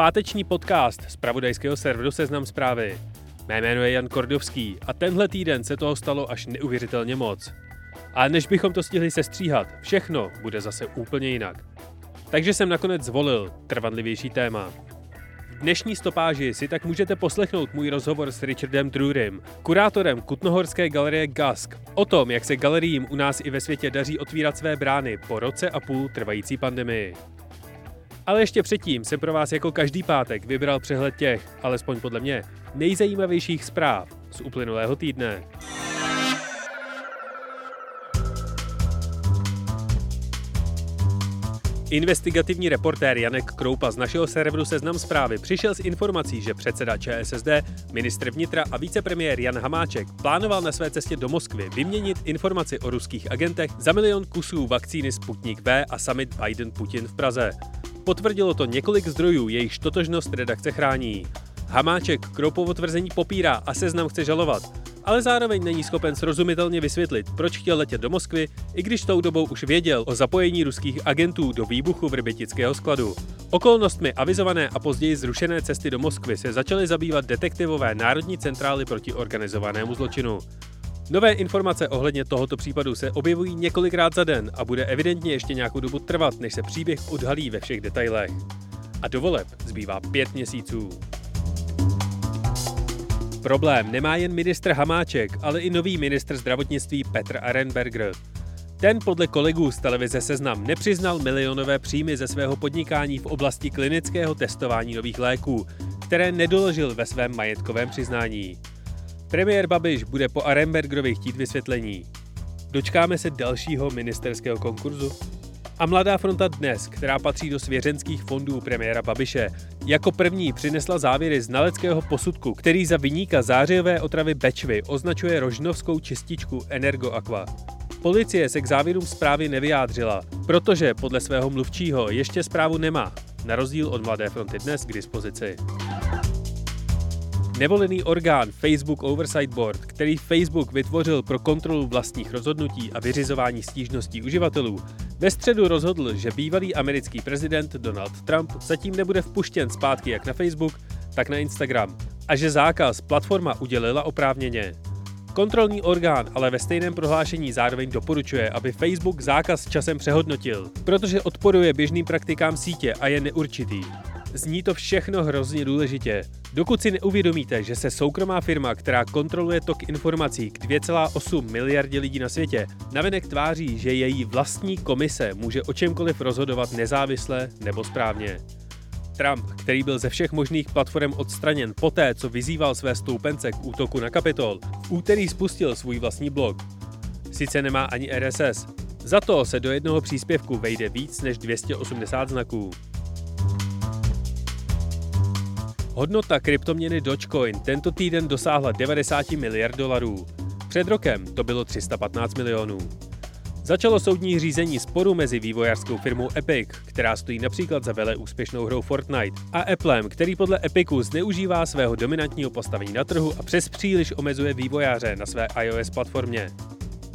Páteční podcast z pravodajského serveru Seznam zprávy. Mé jméno je Jan Kordovský a tenhle týden se toho stalo až neuvěřitelně moc. Ale než bychom to stihli sestříhat, všechno bude zase úplně jinak. Takže jsem nakonec zvolil trvanlivější téma. V dnešní stopáži si tak můžete poslechnout můj rozhovor s Richardem Drurym, kurátorem Kutnohorské galerie Gask, o tom, jak se galeriím u nás i ve světě daří otvírat své brány po roce a půl trvající pandemii. Ale ještě předtím jsem pro vás jako každý pátek vybral přehled těch, alespoň podle mě, nejzajímavějších zpráv z uplynulého týdne. Investigativní reportér Janek Kroupa z našeho serveru Seznam zprávy přišel s informací, že předseda ČSSD, ministr vnitra a vicepremiér Jan Hamáček plánoval na své cestě do Moskvy vyměnit informaci o ruských agentech za milion kusů vakcíny Sputnik V a summit Biden-Putin v Praze. Potvrdilo to několik zdrojů, jejichž totožnost redakce chrání. Hamáček Kroupovo tvrzení popírá a seznam chce žalovat, ale zároveň není schopen srozumitelně vysvětlit, proč chtěl letět do Moskvy, i když tou dobou už věděl o zapojení ruských agentů do výbuchu vrbětického skladu. Okolnostmi avizované a později zrušené cesty do Moskvy se začaly zabývat detektivové Národní centrály proti organizovanému zločinu. Nové informace ohledně tohoto případu se objevují několikrát za den a bude evidentně ještě nějakou dobu trvat, než se příběh odhalí ve všech detailech. A do voleb zbývá pět měsíců. Problém nemá jen ministr Hamáček, ale i nový ministr zdravotnictví Petr Arenberger. Ten podle kolegů z televize Seznam nepřiznal milionové příjmy ze svého podnikání v oblasti klinického testování nových léků, které nedoložil ve svém majetkovém přiznání. Premiér Babiš bude po Arenbergerovi chtít vysvětlení. Dočkáme se dalšího ministerského konkurzu? A Mladá fronta dnes, která patří do svěřenských fondů premiéra Babiše, jako první přinesla závěry znaleckého posudku, který za vyníka zářijové otravy Bečvy označuje rožnovskou čističku Energo Aqua. Policie se k závěrům zprávy nevyjádřila, protože podle svého mluvčího ještě zprávu nemá, na rozdíl od Mladé fronty dnes k dispozici. Nevolený orgán Facebook Oversight Board, který Facebook vytvořil pro kontrolu vlastních rozhodnutí a vyřizování stížností uživatelů, ve středu rozhodl, že bývalý americký prezident Donald Trump zatím nebude vpuštěn zpátky jak na Facebook, tak na Instagram a že zákaz platforma udělila oprávněně. Kontrolní orgán ale ve stejném prohlášení zároveň doporučuje, aby Facebook zákaz časem přehodnotil, protože odporuje běžným praktikám sítě a je neurčitý. Zní to všechno hrozně důležitě. Dokud si neuvědomíte, že se soukromá firma, která kontroluje tok informací k 2,8 miliardě lidí na světě, navenek tváří, že její vlastní komise může o čemkoliv rozhodovat nezávisle nebo správně. Trump, který byl ze všech možných platform odstraněn poté, co vyzýval své stoupence k útoku na Kapitol, v úterý spustil svůj vlastní blog. Sice nemá ani RSS, za to se do jednoho příspěvku vejde víc než 280 znaků. Hodnota kryptoměny Dogecoin tento týden dosáhla 90 miliard dolarů. Před rokem to bylo 315 milionů. Začalo soudní řízení sporu mezi vývojářskou firmou Epic, která stojí například za vele úspěšnou hrou Fortnite, a Applem, který podle Epicu zneužívá svého dominantního postavení na trhu a přes příliš omezuje vývojáře na své iOS platformě.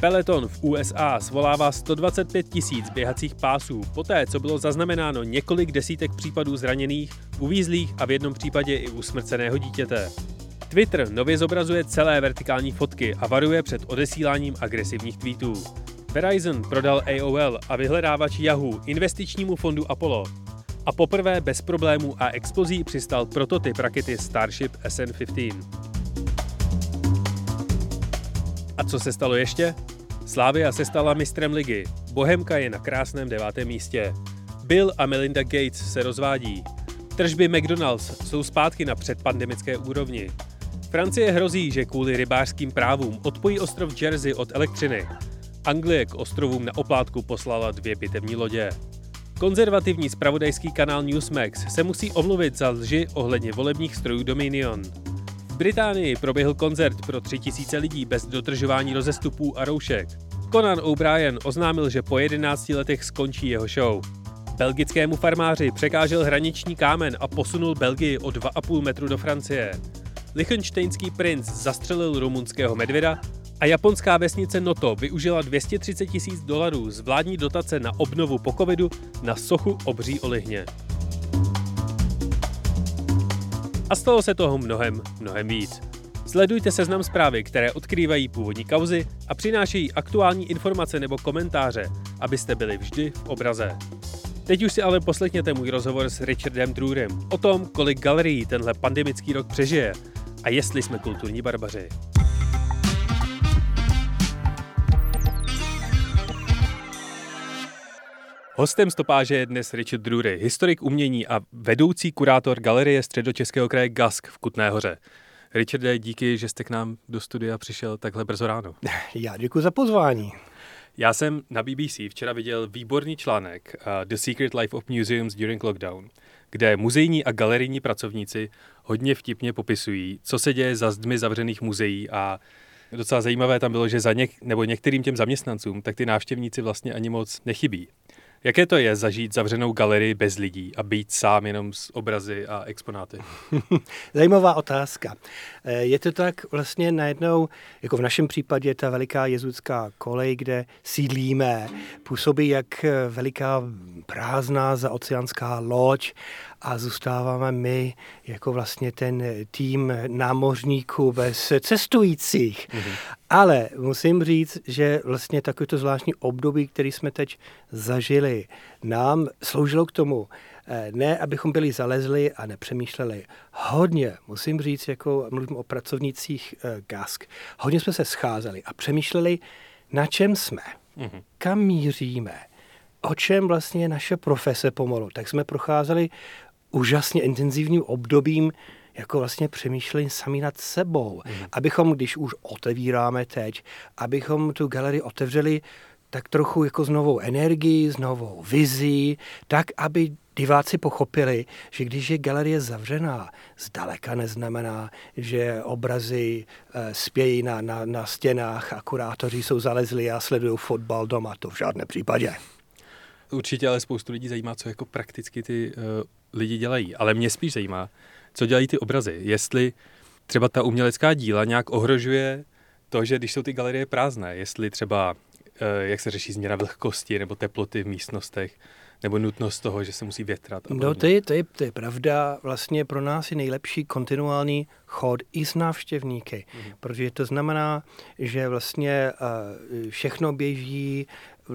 Peloton v USA svolává 125 tisíc běhacích pásů, poté co bylo zaznamenáno několik desítek případů zraněných, uvízlých a v jednom případě i usmrceného dítěte. Twitter nově zobrazuje celé vertikální fotky a varuje před odesíláním agresivních tweetů. Verizon prodal AOL a vyhledávač Yahoo investičnímu fondu Apollo. A poprvé bez problémů a explozí přistal prototyp rakety Starship SN-15. A co se stalo ještě? Slávia se stala mistrem ligy. Bohemka je na krásném devátém místě. Bill a Melinda Gates se rozvádí. Tržby McDonald's jsou zpátky na předpandemické úrovni. Francie hrozí, že kvůli rybářským právům odpojí ostrov Jersey od elektřiny. Anglie k ostrovům na oplátku poslala dvě bitevní lodě. Konzervativní spravodajský kanál Newsmax se musí omluvit za lži ohledně volebních strojů Dominion. V Británii proběhl koncert pro 3000 lidí bez dodržování rozestupů a roušek. Conan O'Brien oznámil, že po 11 letech skončí jeho show. Belgickému farmáři překážel hraniční kámen a posunul Belgii o 2,5 metru do Francie. Lichtensteinský princ zastřelil rumunského medvěda a japonská vesnice Noto využila 230 tisíc dolarů z vládní dotace na obnovu po covidu na sochu obří olihně. A stalo se toho mnohem, mnohem víc. Sledujte seznam zprávy, které odkrývají původní kauzy a přinášejí aktuální informace nebo komentáře, abyste byli vždy v obraze. Teď už si ale poslechněte můj rozhovor s Richardem Drurem o tom, kolik galerií tenhle pandemický rok přežije a jestli jsme kulturní barbaři. Hostem stopáže je dnes Richard Drury, historik umění a vedoucí kurátor galerie středočeského kraje Gask v Kutné hoře. Richarde, díky, že jste k nám do studia přišel takhle brzo ráno. Já děkuji za pozvání. Já jsem na BBC včera viděl výborný článek uh, The Secret Life of Museums During Lockdown, kde muzejní a galerijní pracovníci hodně vtipně popisují, co se děje za zdmi zavřených muzeí a docela zajímavé tam bylo, že za něk, nebo některým těm zaměstnancům, tak ty návštěvníci vlastně ani moc nechybí. Jaké to je zažít zavřenou galerii bez lidí a být sám jenom s obrazy a exponáty? Zajímavá otázka. Eh, je to tak vlastně najednou, jako v našem případě ta veliká jezuitská kolej, kde sídlíme, působí jak veliká prázdná zaoceánská loď a zůstáváme my jako vlastně ten tým námořníků bez cestujících. Mm-hmm. Ale musím říct, že vlastně takovéto zvláštní období, který jsme teď zažili, nám sloužilo k tomu, eh, ne, abychom byli zalezli a nepřemýšleli. Hodně, musím říct, jako mluvím o pracovnicích eh, GASK, hodně jsme se scházeli a přemýšleli, na čem jsme, mm-hmm. kam míříme, o čem vlastně je naše profese pomalu. Tak jsme procházeli úžasně intenzivním obdobím jako vlastně přemýšleli sami nad sebou. Mm. Abychom, když už otevíráme teď, abychom tu galerii otevřeli tak trochu jako s novou energií, s novou vizí, tak, aby diváci pochopili, že když je galerie zavřená, zdaleka neznamená, že obrazy e, spějí na, na, na stěnách a kurátoři jsou zalezli a sledují fotbal doma. To v žádném případě. Určitě ale spoustu lidí zajímá, co jako prakticky ty uh, lidi dělají. Ale mě spíš zajímá, co dělají ty obrazy. Jestli třeba ta umělecká díla nějak ohrožuje to, že když jsou ty galerie prázdné, jestli třeba, uh, jak se řeší změna vlhkosti nebo teploty v místnostech, nebo nutnost toho, že se musí větrat. no to je, to, je, to je pravda. Vlastně pro nás je nejlepší kontinuální chod i s návštěvníky, mm-hmm. protože to znamená, že vlastně uh, všechno běží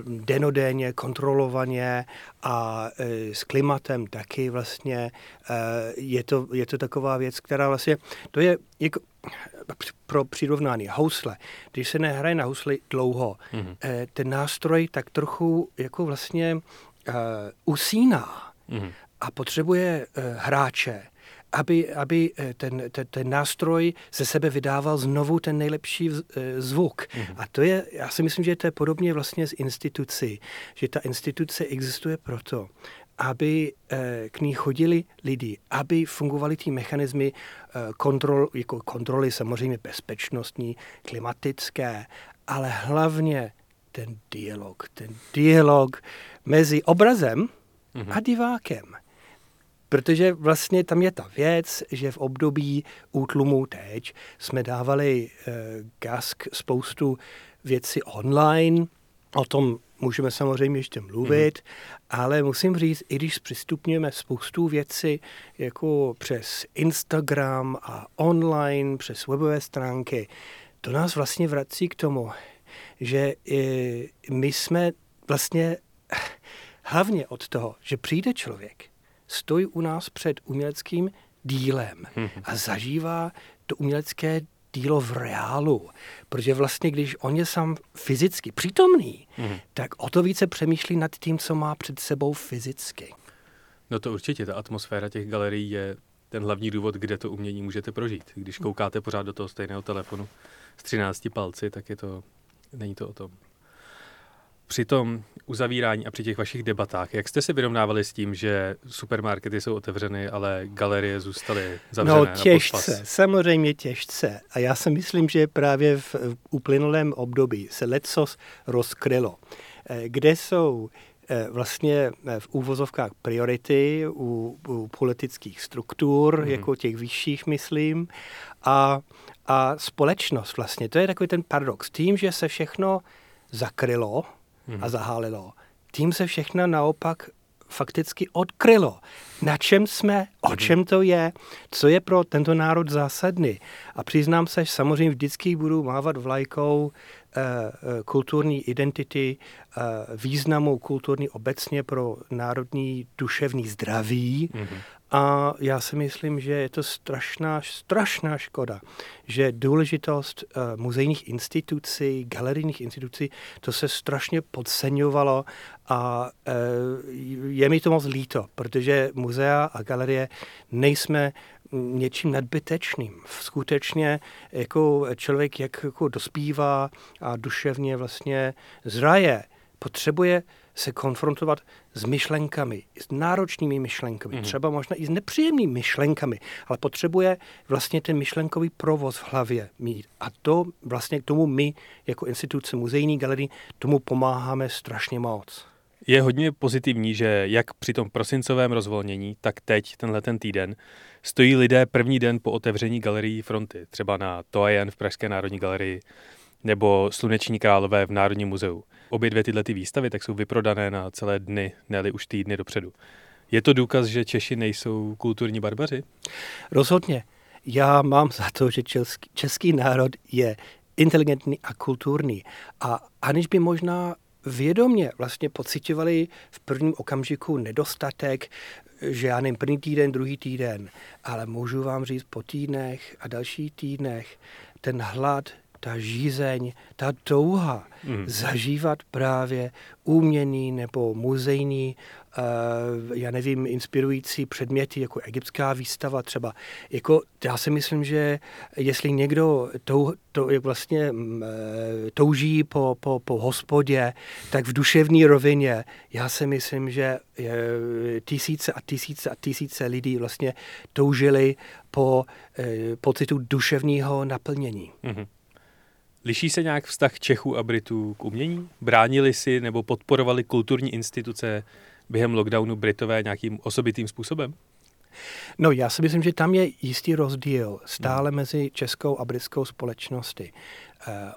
denodenně, kontrolovaně a e, s klimatem taky vlastně e, je, to, je to taková věc, která vlastně, to je jako pro přirovnání housle. Když se nehraje na housli dlouho, mm-hmm. ten nástroj tak trochu jako vlastně usíná mm-hmm. a potřebuje hráče, aby, aby eh, ten, ten, ten nástroj ze sebe vydával znovu ten nejlepší eh, zvuk. Mm-hmm. A to je, já si myslím, že to je podobně vlastně z institucí, že ta instituce existuje proto, aby eh, k ní chodili lidi, aby fungovaly ty mechanismy kontrol, jako kontroly samozřejmě bezpečnostní, klimatické, ale hlavně ten dialog, ten dialog mezi obrazem mm-hmm. a divákem. Protože vlastně tam je ta věc, že v období útlumu teď jsme dávali uh, gask spoustu věcí online, o tom můžeme samozřejmě ještě mluvit, mm-hmm. ale musím říct, i když přistupňujeme spoustu věcí jako přes Instagram a online, přes webové stránky, to nás vlastně vrací k tomu, že i my jsme vlastně hlavně od toho, že přijde člověk, stojí u nás před uměleckým dílem mhm. a zažívá to umělecké dílo v reálu. Protože vlastně, když on je sám fyzicky přítomný, mm. tak o to více přemýšlí nad tím, co má před sebou fyzicky. No to určitě, ta atmosféra těch galerií je ten hlavní důvod, kde to umění můžete prožít. Když koukáte pořád do toho stejného telefonu s 13 palci, tak je to, není to o tom. Při tom uzavírání a při těch vašich debatách, jak jste se vyrovnávali s tím, že supermarkety jsou otevřeny, ale galerie zůstaly zavřené? No těžce, samozřejmě těžce. A já si myslím, že právě v uplynulém období se lecos rozkrylo. Eh, kde jsou eh, vlastně eh, v úvozovkách priority u, u politických struktur, mm-hmm. jako těch vyšších, myslím, a, a společnost vlastně. To je takový ten paradox. Tím, že se všechno zakrylo mm-hmm. a mhm. zahálilo, tím se všechno naopak fakticky odkrylo. Na čem jsme, o mhm. čem to je, co je pro tento národ zásadný. A přiznám se, že samozřejmě vždycky budu mávat vlajkou eh, eh, kulturní identity, eh, významu kulturní obecně pro národní duševní zdraví mm-hmm. A já si myslím, že je to strašná, strašná škoda, že důležitost uh, muzejních institucí, galerijních institucí, to se strašně podceňovalo a uh, je mi to moc líto, protože muzea a galerie nejsme něčím nadbytečným. Skutečně jako člověk, jak jako dospívá a duševně vlastně zraje, potřebuje se konfrontovat s myšlenkami, s náročnými myšlenkami, mm. třeba možná i s nepříjemnými myšlenkami, ale potřebuje vlastně ten myšlenkový provoz v hlavě mít. A to vlastně k tomu my, jako instituce muzejní galerii, tomu pomáháme strašně moc. Je hodně pozitivní, že jak při tom prosincovém rozvolnění, tak teď, tenhle ten týden, stojí lidé první den po otevření galerií fronty, třeba na Toajen v Pražské národní galerii, nebo Sluneční králové v Národním muzeu. Obě dvě tyhle ty výstavy tak jsou vyprodané na celé dny, ne už týdny dopředu. Je to důkaz, že Češi nejsou kulturní barbaři? Rozhodně. Já mám za to, že český, český národ je inteligentní a kulturní. A aniž by možná vědomě vlastně pocitovali v prvním okamžiku nedostatek, že já nevím, první týden, druhý týden, ale můžu vám říct po týdnech a dalších týdnech ten hlad, ta žízeň, ta touha mm. zažívat právě uměný nebo muzejní, uh, já nevím, inspirující předměty, jako egyptská výstava třeba. Jako, já si myslím, že jestli někdo tou, to, vlastně uh, touží po, po, po hospodě, tak v duševní rovině, já si myslím, že je, tisíce a tisíce a tisíce lidí vlastně toužili po uh, pocitu duševního naplnění. Mm-hmm. Liší se nějak vztah Čechů a Britů k umění? Bránili si nebo podporovali kulturní instituce během lockdownu Britové nějakým osobitým způsobem? No, já si myslím, že tam je jistý rozdíl stále hmm. mezi českou a britskou společností. E,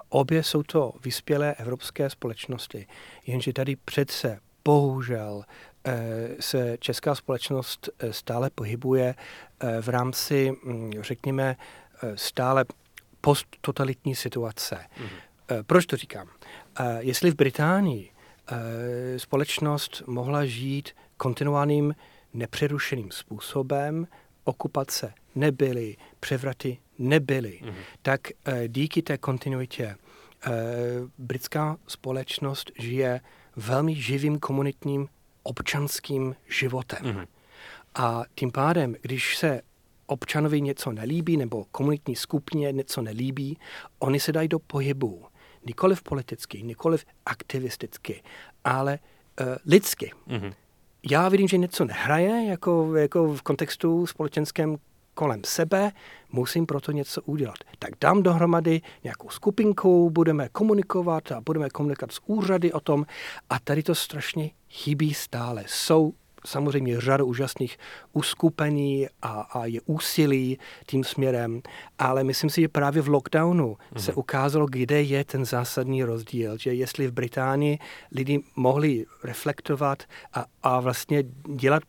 obě jsou to vyspělé evropské společnosti, jenže tady přece bohužel e, se česká společnost eh, stále pohybuje v rámci, hm, řekněme, stále posttotalitní situace. Mm-hmm. Proč to říkám? Eh, jestli v Británii eh, společnost mohla žít kontinuálním nepřerušeným způsobem, okupace nebyly, převraty nebyly, mm-hmm. tak díky té kontinuitě britská společnost žije velmi živým komunitním občanským životem. Mm-hmm. A tím pádem, když se občanovi něco nelíbí nebo komunitní skupině něco nelíbí, oni se dají do pohybu. Nikoliv politicky, nikoliv aktivisticky, ale uh, lidsky. Mm-hmm. Já vidím, že něco nehraje jako, jako v kontextu společenském kolem sebe, musím proto něco udělat. Tak dám dohromady nějakou skupinku, budeme komunikovat a budeme komunikovat s úřady o tom a tady to strašně chybí stále. Jsou samozřejmě řada úžasných uskupení a, a je úsilí tím směrem, ale myslím si, že právě v lockdownu mm-hmm. se ukázalo, kde je ten zásadní rozdíl, že jestli v Británii lidi mohli reflektovat a, a vlastně dělat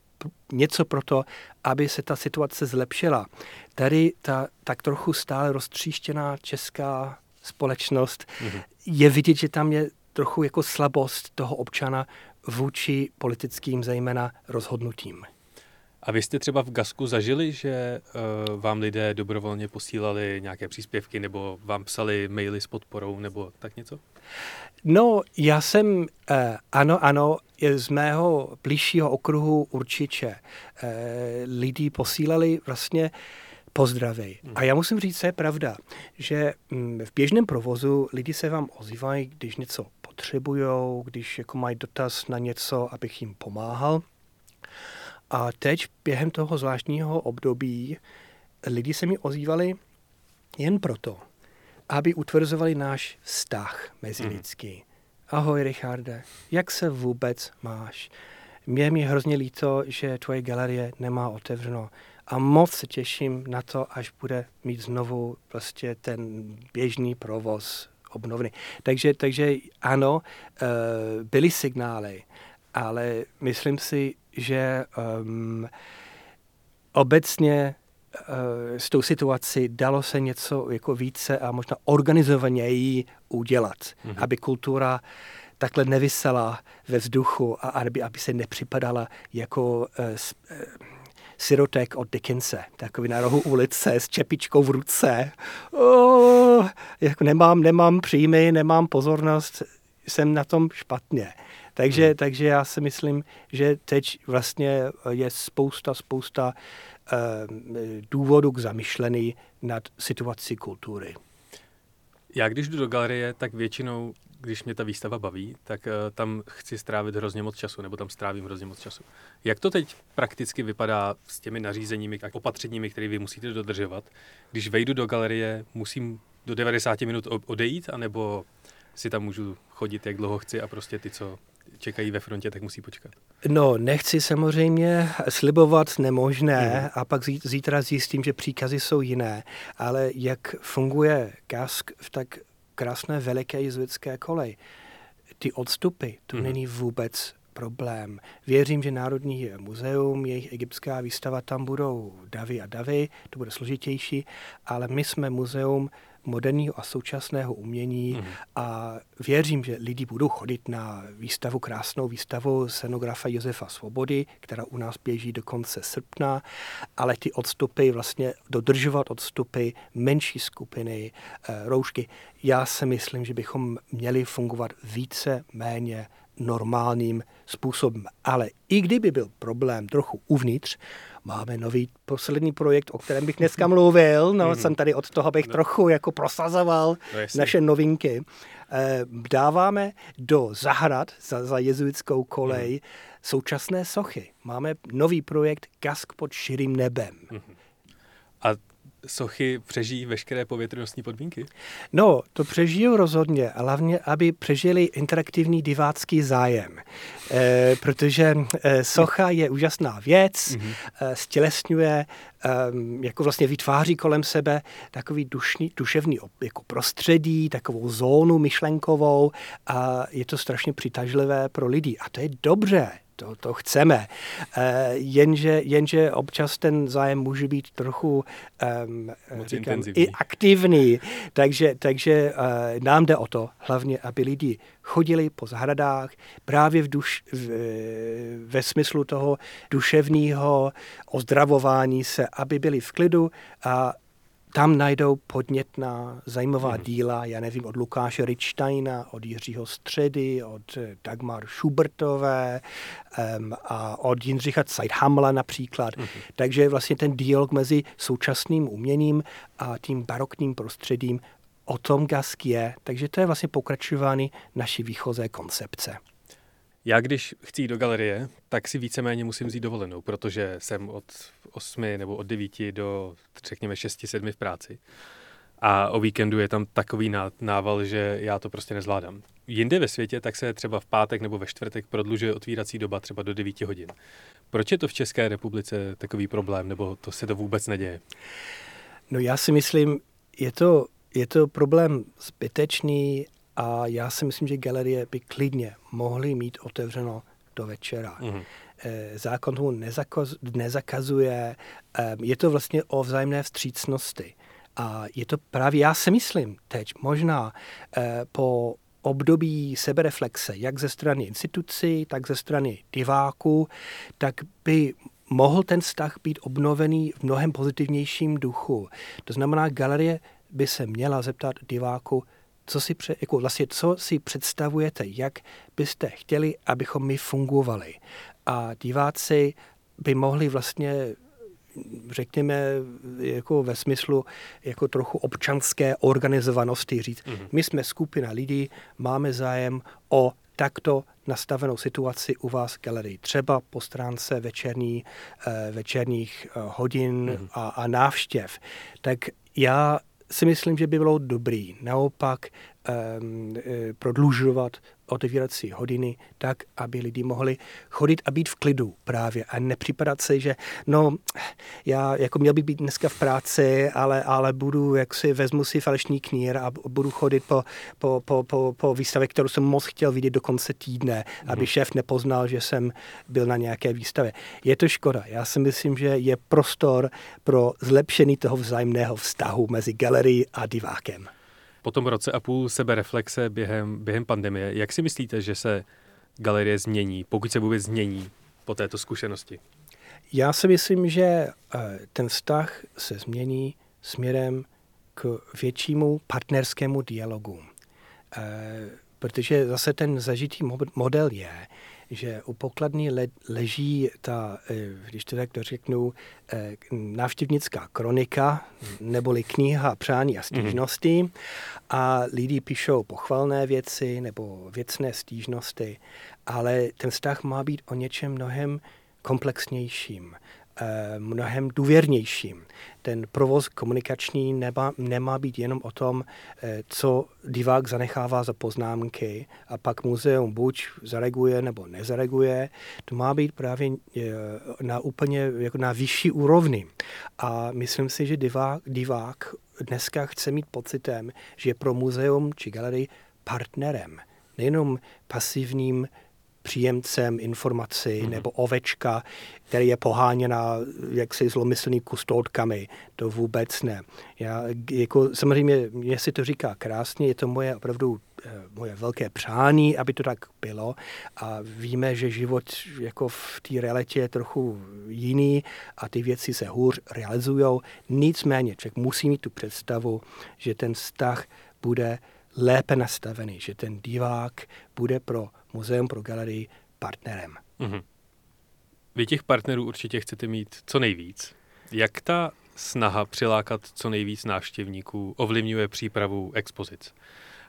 něco pro to, aby se ta situace zlepšila. Tady ta tak trochu stále roztříštěná česká společnost mm-hmm. je vidět, že tam je trochu jako slabost toho občana vůči politickým zejména rozhodnutím. A vy jste třeba v Gasku zažili, že uh, vám lidé dobrovolně posílali nějaké příspěvky nebo vám psali maily s podporou nebo tak něco? No, já jsem, uh, ano, ano, z mého blížšího okruhu určitě uh, lidi posílali vlastně pozdravy. A já musím říct, co je pravda, že mm, v běžném provozu lidi se vám ozývají, když něco potřebují, když jako mají dotaz na něco, abych jim pomáhal. A teď během toho zvláštního období lidi se mi ozývali jen proto, aby utvrzovali náš vztah mezilidský. Mm. Ahoj, Richarde, jak se vůbec máš? Mě mi hrozně líto, že tvoje galerie nemá otevřeno a moc se těším na to, až bude mít znovu prostě ten běžný provoz obnovný. Takže, takže ano, eh, byly signály, ale myslím si, že um, obecně uh, s tou situací dalo se něco jako více a možná organizovaněji udělat, mm-hmm. aby kultura takhle nevysela ve vzduchu a aby, aby se nepřipadala jako uh, sirotek od Dickinse, takový na rohu ulice s čepičkou v ruce. Oh, jako nemám, nemám příjmy, nemám pozornost, jsem na tom špatně. Takže, hmm. takže já si myslím, že teď vlastně je spousta, spousta uh, důvodů k zamyšlení nad situací kultury. Já když jdu do galerie, tak většinou když mě ta výstava baví, tak uh, tam chci strávit hrozně moc času, nebo tam strávím hrozně moc času. Jak to teď prakticky vypadá s těmi nařízeními a opatřeními, které vy musíte dodržovat? Když vejdu do galerie, musím do 90 minut odejít, anebo si tam můžu chodit, jak dlouho chci a prostě ty, co čekají ve frontě, tak musí počkat. No, nechci samozřejmě slibovat nemožné mm. a pak zítra zjistím, že příkazy jsou jiné, ale jak funguje KASK v tak krásné veliké jezuitské kolej. Ty odstupy, to mm. není vůbec problém. Věřím, že Národní muzeum, jejich egyptská výstava, tam budou davy a davy, to bude složitější, ale my jsme muzeum moderního a současného umění mm. a věřím, že lidi budou chodit na výstavu, krásnou výstavu scenografa Josefa Svobody, která u nás běží do konce srpna, ale ty odstupy, vlastně dodržovat odstupy, menší skupiny, eh, roušky. Já si myslím, že bychom měli fungovat více, méně normálním způsobem. Ale i kdyby byl problém trochu uvnitř, máme nový poslední projekt, o kterém bych dneska mluvil. No, mm-hmm. jsem tady od toho, abych no. trochu jako prosazoval no, naše novinky. E, dáváme do zahrad za, za jezuitskou kolej mm. současné sochy. Máme nový projekt Kask pod širým nebem. Mm-hmm. A sochy přežijí veškeré povětrnostní podmínky? No, to přežijou rozhodně, a hlavně, aby přežili interaktivní divácký zájem. E, protože e, socha je úžasná věc, mm-hmm. e, stělesňuje, e, jako vlastně vytváří kolem sebe takový dušný, duševný jako prostředí, takovou zónu myšlenkovou a je to strašně přitažlivé pro lidi. A to je dobře, to, to chceme. E, jenže, jenže občas ten zájem může být trochu um, říkám, i aktivní, takže, takže uh, nám jde o to hlavně, aby lidi chodili po zahradách právě v duš, v, ve smyslu toho duševního ozdravování se, aby byli v klidu a tam najdou podnětná, zajímavá hmm. díla, já nevím, od Lukáše Richsteina, od Jiřího Středy, od eh, Dagmar Schubertové um, a od Jindřicha Zeithamla například. Hmm. Takže vlastně ten dialog mezi současným uměním a tím barokním prostředím o tom Gask je. Takže to je vlastně pokračování naší výchozé koncepce. Já když chci jít do galerie, tak si víceméně musím vzít dovolenou, protože jsem od 8 nebo od 9 do řekněme 6, 7 v práci. A o víkendu je tam takový nával, že já to prostě nezvládám. Jinde ve světě tak se třeba v pátek nebo ve čtvrtek prodlužuje otvírací doba třeba do 9 hodin. Proč je to v České republice takový problém, nebo to se to vůbec neděje? No já si myslím, je to, je to problém zbytečný a já si myslím, že galerie by klidně mohly mít otevřeno do večera. Mm-hmm. Zákon tomu nezakaz, nezakazuje. Ehm, je to vlastně o vzájemné vstřícnosti. A je to právě, já si myslím teď, možná eh, po období sebereflexe, jak ze strany institucí, tak ze strany diváků, tak by mohl ten vztah být obnovený v mnohem pozitivnějším duchu. To znamená, galerie by se měla zeptat diváku, co si, pře, jako vlastně, co si představujete, jak byste chtěli, abychom my fungovali. A diváci by mohli vlastně řekněme, jako ve smyslu jako trochu občanské organizovanosti říct, mm-hmm. my jsme skupina lidí, máme zájem o takto nastavenou situaci u vás v galerii. Třeba po stránce večerní, uh, večerních uh, hodin mm-hmm. a, a návštěv. Tak já si myslím, že by bylo dobrý naopak um, prodlužovat otevírací hodiny tak, aby lidi mohli chodit a být v klidu právě a nepřipadat se, že no, já jako měl bych být dneska v práci, ale, ale budu, jak si vezmu si falešný knír a budu chodit po, po, po, po, po výstavě, kterou jsem moc chtěl vidět do konce týdne, mm. aby šéf nepoznal, že jsem byl na nějaké výstavě. Je to škoda. Já si myslím, že je prostor pro zlepšení toho vzájemného vztahu mezi galerií a divákem po tom roce a půl sebereflexe během, během pandemie, jak si myslíte, že se galerie změní, pokud se vůbec změní po této zkušenosti? Já si myslím, že eh, ten vztah se změní směrem k většímu partnerskému dialogu. Eh, protože zase ten zažitý model je, že u pokladny le, leží ta, eh, když to tak řeknu, eh, návštěvnická kronika, neboli kniha přání a stížnosti mm-hmm. a lidi píšou pochvalné věci nebo věcné stížnosti, ale ten vztah má být o něčem mnohem komplexnějším. Eh, mnohem důvěrnějším. Ten provoz komunikační nemá, nemá být jenom o tom, eh, co divák zanechává za poznámky a pak muzeum buď zareaguje nebo nezareaguje. To má být právě eh, na úplně jako na vyšší úrovni. A myslím si, že divák, divák dneska chce mít pocitem, že je pro muzeum či galerii partnerem, nejenom pasivním příjemcem informací mm-hmm. nebo ovečka, který je poháněna jaksi zlomyslný kustodkami. To vůbec ne. Já, jako, samozřejmě, mě si to říká krásně, je to moje opravdu eh, moje velké přání, aby to tak bylo a víme, že život jako v té realitě je trochu jiný a ty věci se hůř realizují. Nicméně člověk musí mít tu představu, že ten vztah bude lépe nastavený, že ten divák bude pro muzeum, pro galerii partnerem. Mm-hmm. Vy těch partnerů určitě chcete mít co nejvíc. Jak ta snaha přilákat co nejvíc návštěvníků ovlivňuje přípravu expozic?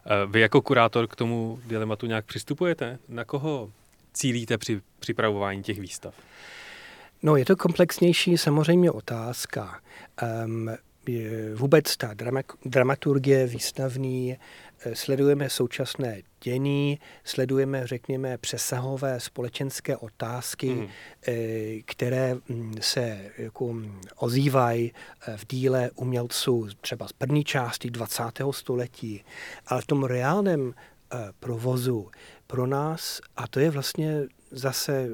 Eh, vy jako kurátor k tomu dilematu nějak přistupujete? Na koho cílíte při připravování těch výstav? No, je to komplexnější samozřejmě otázka. Um, vůbec ta dramaturgie výstavní sledujeme současné dění, sledujeme, řekněme, přesahové společenské otázky, mm. které mm, se jako mm, ozývají eh, v díle umělců třeba z první části 20. století, ale v tom reálném provozu pro nás, a to je vlastně zase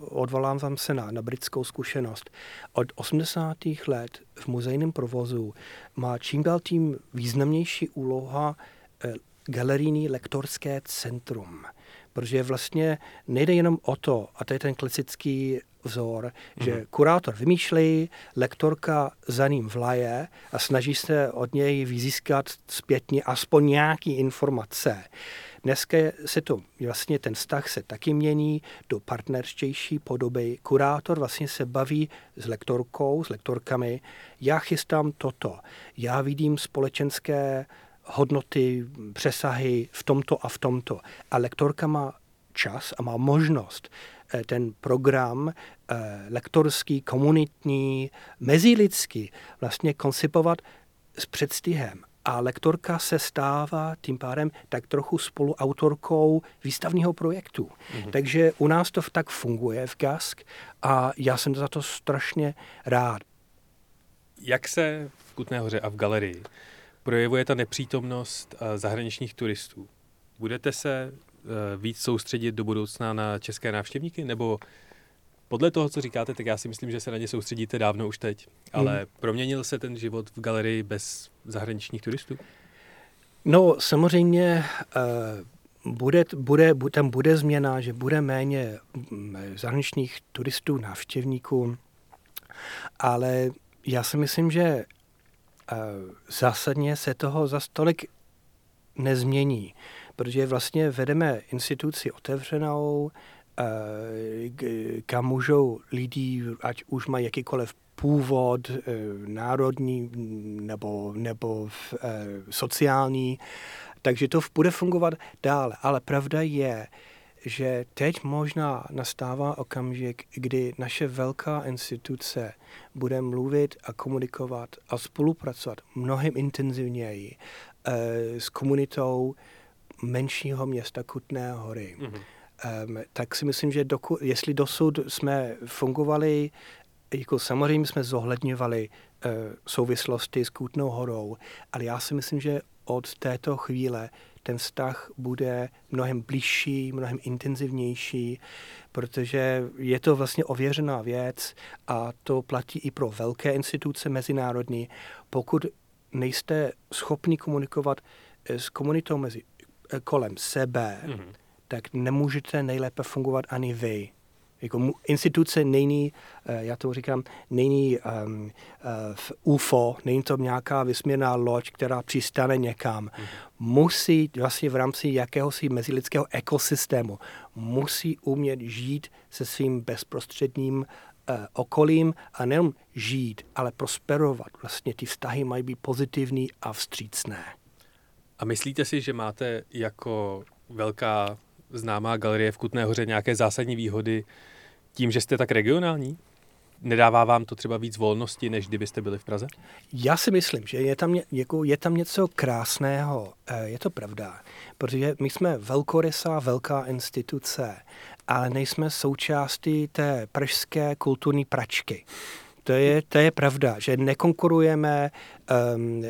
odvolávám se na, na britskou zkušenost. Od 80. let v muzejném provozu má čím dál tím významnější úloha Eh, galerijní lektorské centrum. Protože vlastně nejde jenom o to, a to je ten klasický vzor, mm-hmm. že mhm. kurátor vymýšlí, lektorka za ním vlaje a snaží se od něj vyzískat zpětně aspoň nějaký informace. Dneska se to, vlastně ten vztah se taky mění do partnerštější podoby. Kurátor vlastně se baví s lektorkou, s lektorkami. Já chystám toto. Já vidím společenské hodnoty, přesahy v tomto a v tomto. A lektorka má čas a má možnost eh, ten program eh, lektorský, komunitní, mezilidský vlastně koncipovat s předstihem. A lektorka se stává tím pádem tak trochu spoluautorkou výstavního projektu. Mm-hmm. Takže u nás to tak funguje v GASK a já jsem za to strašně rád. Jak se v Kutné hoře a v galerii projevuje ta nepřítomnost eh, zahraničních turistů. Budete se eh, víc soustředit do budoucna na české návštěvníky, nebo podle toho, co říkáte, tak já si myslím, že se na ně soustředíte dávno už teď. Ale hmm. proměnil se ten život v galerii bez zahraničních turistů? No, samozřejmě uh, bude, bude, tam bude změna, že bude méně mm, zahraničních turistů, návštěvníků, ale já si myslím, že zásadně se toho za stolik nezmění, protože vlastně vedeme instituci otevřenou, kam můžou lidi, ať už mají jakýkoliv původ národní nebo, nebo sociální, takže to bude fungovat dále. Ale pravda je, že teď možná nastává okamžik, kdy naše velká instituce bude mluvit a komunikovat a spolupracovat mnohem intenzivněji eh, s komunitou menšího města Kutné hory. Mm-hmm. Um, tak si myslím, že doku, jestli dosud jsme fungovali, jako samozřejmě jsme zohledňovali uh, souvislosti s Kutnou horou, ale já si myslím, že od této chvíle ten vztah bude mnohem blížší, mnohem intenzivnější, protože je to vlastně ověřená věc a to platí i pro velké instituce mezinárodní. Pokud nejste schopni komunikovat eh, s komunitou mezi, eh, kolem sebe, mm-hmm. tak nemůžete nejlépe fungovat ani vy. Jako instituce není, eh, já to říkám, není um, uh, UFO, není to nějaká vysměrná loď, která přistane někam. Mm. Musí vlastně v rámci jakéhosi mezilidského ekosystému, musí umět žít se svým bezprostředním uh, okolím a nejen žít, ale prosperovat. Vlastně ty vztahy mají být pozitivní a vstřícné. A myslíte si, že máte jako velká známá galerie v Kutné hoře nějaké zásadní výhody tím, že jste tak regionální? Nedává vám to třeba víc volnosti, než kdybyste byli v Praze? Já si myslím, že je tam, jako, je tam něco krásného. Eh, je to pravda, protože my jsme velkorysá, velká instituce, ale nejsme součástí té pražské kulturní pračky. To je, to je pravda, že nekonkurujeme, um,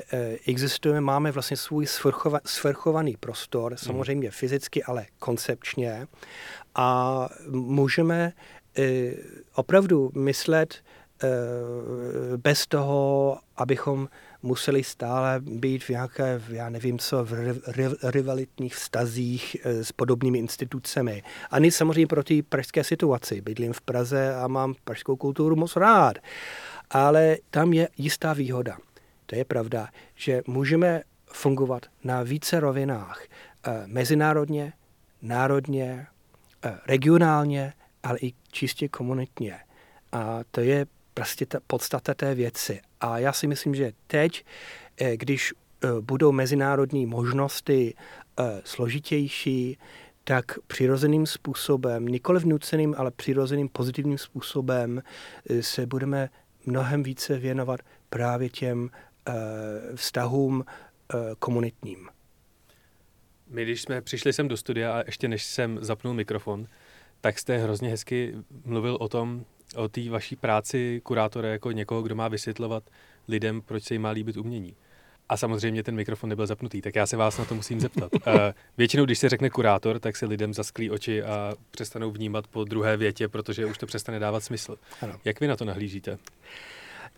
existujeme, máme vlastně svůj svrchova, svrchovaný prostor, mhm. samozřejmě fyzicky, ale koncepčně a můžeme opravdu myslet uh, bez toho, abychom museli stále být v nějaké, já nevím co, v rivalitních vztazích s podobnými institucemi. Ani samozřejmě pro ty pražské situaci. Bydlím v Praze a mám pražskou kulturu moc rád. Ale tam je jistá výhoda. To je pravda, že můžeme fungovat na více rovinách. Mezinárodně, národně, regionálně, ale i čistě komunitně. A to je prostě ta podstata té věci. A já si myslím, že teď, eh, když eh, budou mezinárodní možnosti eh, složitější, tak přirozeným způsobem, nikoli vnuceným, ale přirozeným pozitivním způsobem se budeme mnohem více věnovat právě těm vztahům komunitním. My, když jsme přišli sem do studia a ještě než jsem zapnul mikrofon, tak jste hrozně hezky mluvil o tom, o té vaší práci kurátora jako někoho, kdo má vysvětlovat lidem, proč se jim má líbit umění. A samozřejmě ten mikrofon nebyl zapnutý, tak já se vás na to musím zeptat. Uh, většinou, když se řekne kurátor, tak se lidem zasklí oči a přestanou vnímat po druhé větě, protože už to přestane dávat smysl. Ano. Jak vy na to nahlížíte?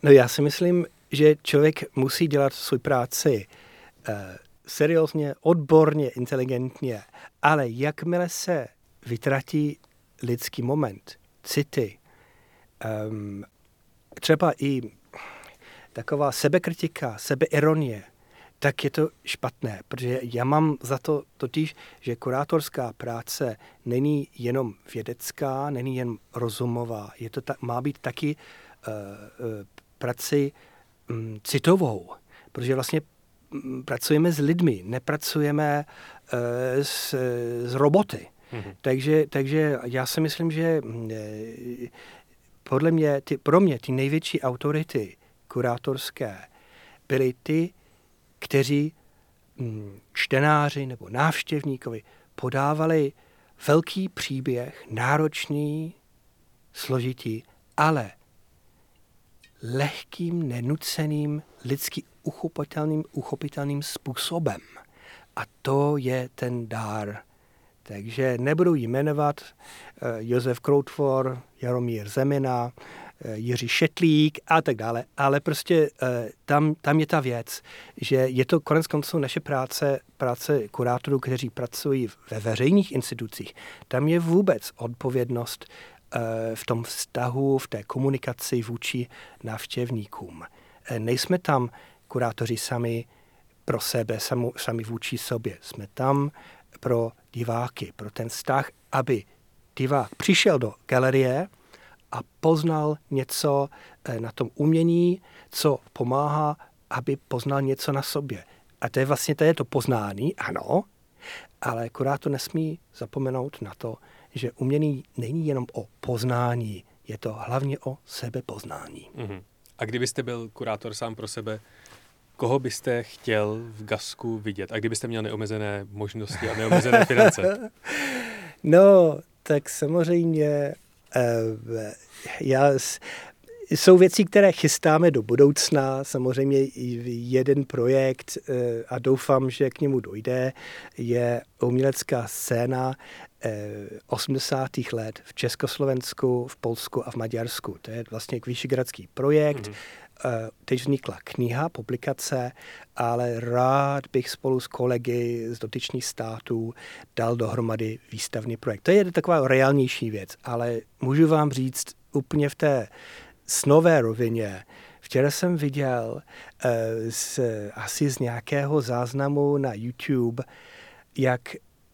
No já si myslím, že člověk musí dělat svou práci uh, seriózně, odborně, inteligentně, ale jakmile se vytratí lidský moment, city, um, třeba i taková sebekritika, sebeironie, tak je to špatné, protože já mám za to totiž, že kurátorská práce není jenom vědecká, není jen rozumová, je to ta, má být taky uh, uh, praci um, citovou, protože vlastně um, pracujeme s lidmi, nepracujeme uh, s, s roboty. Mm-hmm. Takže, takže já si myslím, že mm, eh, podle mě, ty, pro mě ty největší autority kurátorské byly ty, kteří mm, čtenáři nebo návštěvníkovi podávali velký příběh, náročný, složitý, ale lehkým, nenuceným, lidsky uchopitelným, uchopitelným způsobem. A to je ten dár takže nebudu jmenovat eh, Josef Kroutvor, Jaromír Zemina, eh, Jiří Šetlík a tak dále, ale prostě eh, tam, tam je ta věc, že je to konec konců naše práce, práce kurátorů, kteří pracují ve veřejných institucích. Tam je vůbec odpovědnost v tom vztahu, v té komunikaci vůči návštěvníkům. Nejsme tam kurátoři sami pro sebe, sami vůči sobě. Jsme tam pro diváky, pro ten vztah, aby divák přišel do galerie a poznal něco eh, na tom umění, co pomáhá, aby poznal něco na sobě. A to je vlastně to, je to poznání, ano, ale kurátor nesmí zapomenout na to, že umění není jenom o poznání, je to hlavně o sebepoznání. Mm-hmm. A kdybyste byl kurátor sám pro sebe, koho byste chtěl v Gasku vidět? A kdybyste měl neomezené možnosti a neomezené finance? no, tak samozřejmě uh, já jsou věci, které chystáme do budoucna. Samozřejmě jeden projekt a doufám, že k němu dojde, je umělecká scéna 80. let v Československu, v Polsku a v Maďarsku. To je vlastně vyšegradský projekt. Mm-hmm. Teď vznikla kniha, publikace, ale rád bych spolu s kolegy z dotyčných států dal dohromady výstavný projekt. To je taková reálnější věc, ale můžu vám říct úplně v té snové rovině. Včera jsem viděl uh, z, asi z nějakého záznamu na YouTube, jak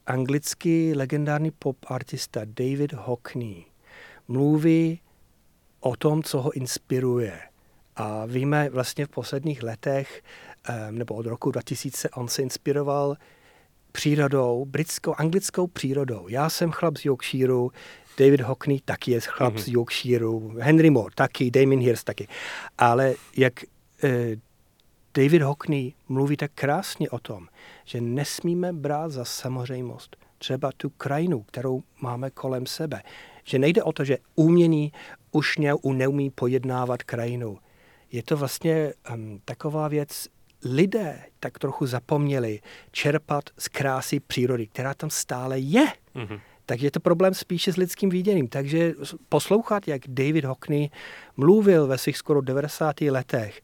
anglický legendární pop artista David Hockney mluví o tom, co ho inspiruje. A víme vlastně v posledních letech, nebo od roku 2000, on se inspiroval přírodou, britskou, anglickou přírodou. Já jsem chlap z Yorkshireu, David Hockney taky je chlap mm-hmm. z Yorkshireu, Henry Moore taky, Damien Hirst taky. Ale jak eh, David Hockney mluví tak krásně o tom, že nesmíme brát za samozřejmost třeba tu krajinu, kterou máme kolem sebe. Že nejde o to, že umění už neumí pojednávat krajinu. Je to vlastně um, taková věc, lidé tak trochu zapomněli čerpat z krásy přírody, která tam stále je. Mm-hmm tak je to problém spíše s lidským viděním. Takže poslouchat, jak David Hockney mluvil ve svých skoro 90. letech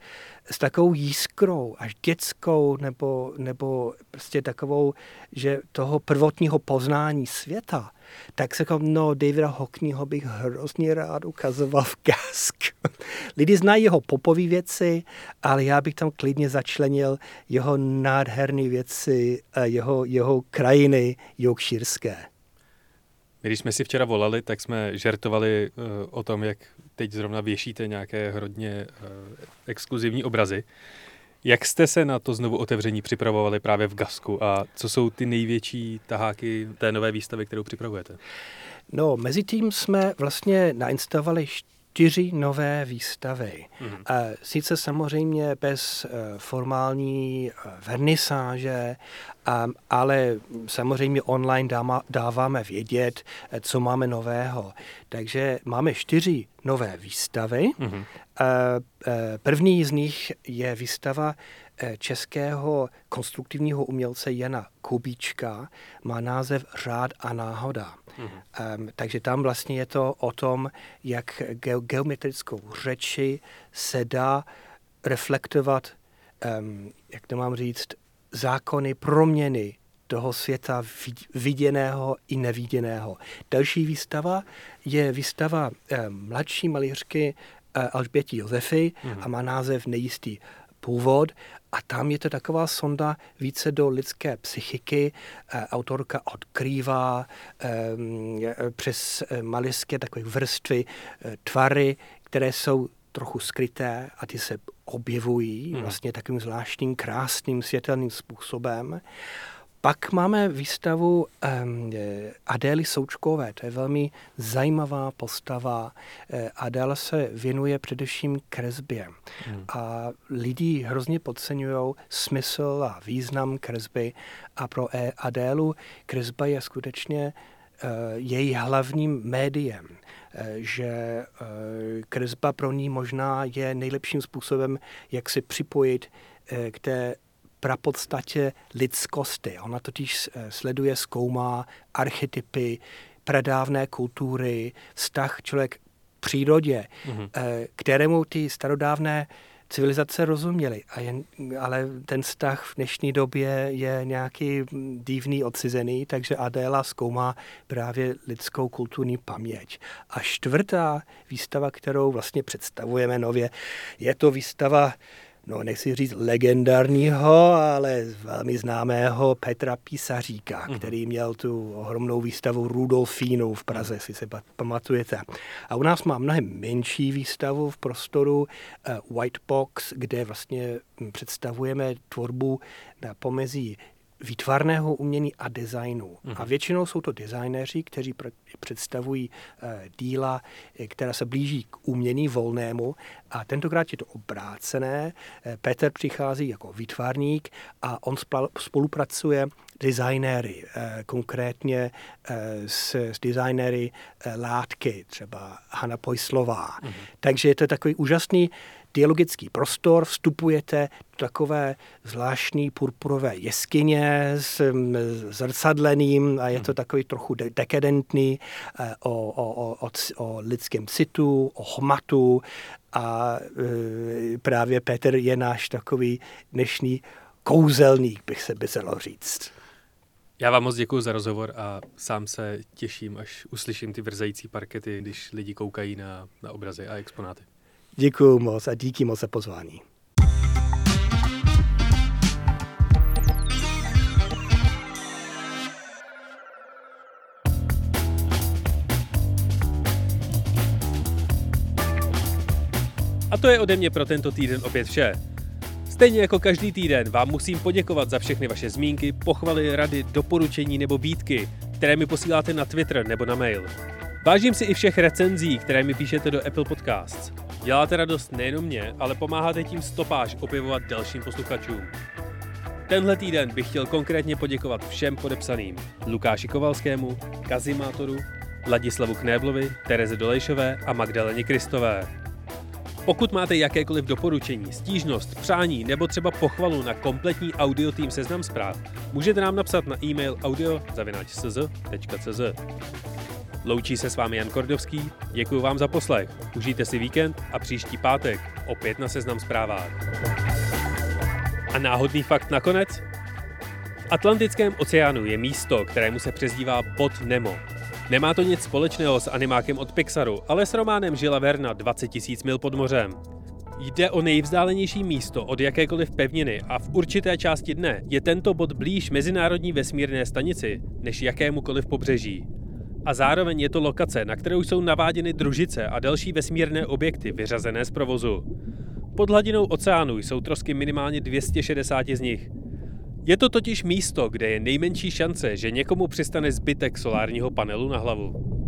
s takovou jiskrou, až dětskou, nebo, nebo prostě takovou, že toho prvotního poznání světa, tak se říkám, no, Davida Hockneyho bych hrozně rád ukazoval v Gask. Lidi znají jeho popové věci, ale já bych tam klidně začlenil jeho nádherné věci, jeho, jeho krajiny jokšírské. Když jsme si včera volali, tak jsme žertovali uh, o tom, jak teď zrovna věšíte nějaké hodně uh, exkluzivní obrazy. Jak jste se na to znovu otevření připravovali právě v Gasku a co jsou ty největší taháky té nové výstavy, kterou připravujete? No, mezi tím jsme vlastně nainstalovali čtyři nové výstavy. Mm-hmm. Sice samozřejmě bez eh, formální eh, vernisáže, ale samozřejmě online dáváme vědět, eh, co máme nového. Takže máme čtyři nové výstavy. Mm-hmm. První z nich je výstava českého konstruktivního umělce Jana Kubíčka, má název Řád a náhoda. Mm-hmm. Um, takže tam vlastně je to o tom, jak ge- geometrickou řeči se dá reflektovat, um, jak to mám říct, zákony proměny toho světa viděného i neviděného. Další výstava je výstava um, mladší malířky uh, Alžběti Josefy mm-hmm. a má název Nejistý původ a tam je to taková sonda více do lidské psychiky. E, autorka odkrývá e, přes e, maliské takové vrstvy tvary, které jsou trochu skryté a ty se objevují hmm. vlastně takovým zvláštním, krásným, světelným způsobem. Pak máme výstavu um, Adély Součkové, to je velmi zajímavá postava. Eh, Adéla se věnuje především kresbě hmm. a lidi hrozně podceňují smysl a význam kresby a pro e- Adélu kresba je skutečně uh, její hlavním médiem že kresba pro ní možná je nejlepším způsobem, jak se připojit k té prapodstatě lidskosti. Ona totiž eh, sleduje, zkoumá archetypy, pradávné kultury, vztah člověk k přírodě, mm-hmm. kterému ty starodávné civilizace rozuměly. A jen, ale ten vztah v dnešní době je nějaký divný, odcizený, takže Adéla zkoumá právě lidskou kulturní paměť. A čtvrtá výstava, kterou vlastně představujeme nově, je to výstava no nechci říct legendárního, ale velmi známého Petra Písaříka, mm. který měl tu ohromnou výstavu Rudolfínu v Praze, si se pamatujete. A u nás má mnohem menší výstavu v prostoru uh, White Box, kde vlastně představujeme tvorbu na pomezí výtvarného umění a designu. Mm. A většinou jsou to designéři, kteří pr- představují uh, díla, eh, která se blíží k umění volnému. A tentokrát je to obrácené. Uh, Petr přichází jako výtvarník a on spal- spolupracuje designéry, uh, konkrétně uh, s, s designéry uh, látky, třeba Hanna Pojslová. Mm. Takže je to takový úžasný dialogický prostor, vstupujete do takové zvláštní purpurové jeskyně s zrcadleným a je to hmm. takový trochu dekadentní eh, o, o, o, o lidském citu, o hmatu a e, právě Petr je náš takový dnešní kouzelník, bych se by říct. Já vám moc děkuji za rozhovor a sám se těším, až uslyším ty vrzající parkety, když lidi koukají na, na obrazy a exponáty. Děkuji moc a díky moc za pozvání. A to je ode mě pro tento týden opět vše. Stejně jako každý týden vám musím poděkovat za všechny vaše zmínky, pochvaly, rady, doporučení nebo výtky, které mi posíláte na Twitter nebo na mail. Vážím si i všech recenzí, které mi píšete do Apple Podcasts. Děláte radost nejenom mě, ale pomáháte tím stopáž objevovat dalším posluchačům. Tenhle týden bych chtěl konkrétně poděkovat všem podepsaným. Lukáši Kovalskému, Kazimátoru, Ladislavu Knéblovi, Tereze Dolejšové a Magdaleně Kristové. Pokud máte jakékoliv doporučení, stížnost, přání nebo třeba pochvalu na kompletní audio tým seznam zpráv, můžete nám napsat na e-mail audio.cz. Loučí se s vámi Jan Kordovský, děkuji vám za poslech, užijte si víkend a příští pátek opět na Seznam zprávách. A náhodný fakt nakonec? V Atlantickém oceánu je místo, kterému se přezdívá Pod Nemo. Nemá to nic společného s animákem od Pixaru, ale s románem Žila Verna 20 000 mil pod mořem. Jde o nejvzdálenější místo od jakékoliv pevniny a v určité části dne je tento bod blíž Mezinárodní vesmírné stanici než jakémukoliv pobřeží a zároveň je to lokace, na kterou jsou naváděny družice a další vesmírné objekty vyřazené z provozu. Pod hladinou oceánu jsou trosky minimálně 260 z nich. Je to totiž místo, kde je nejmenší šance, že někomu přistane zbytek solárního panelu na hlavu.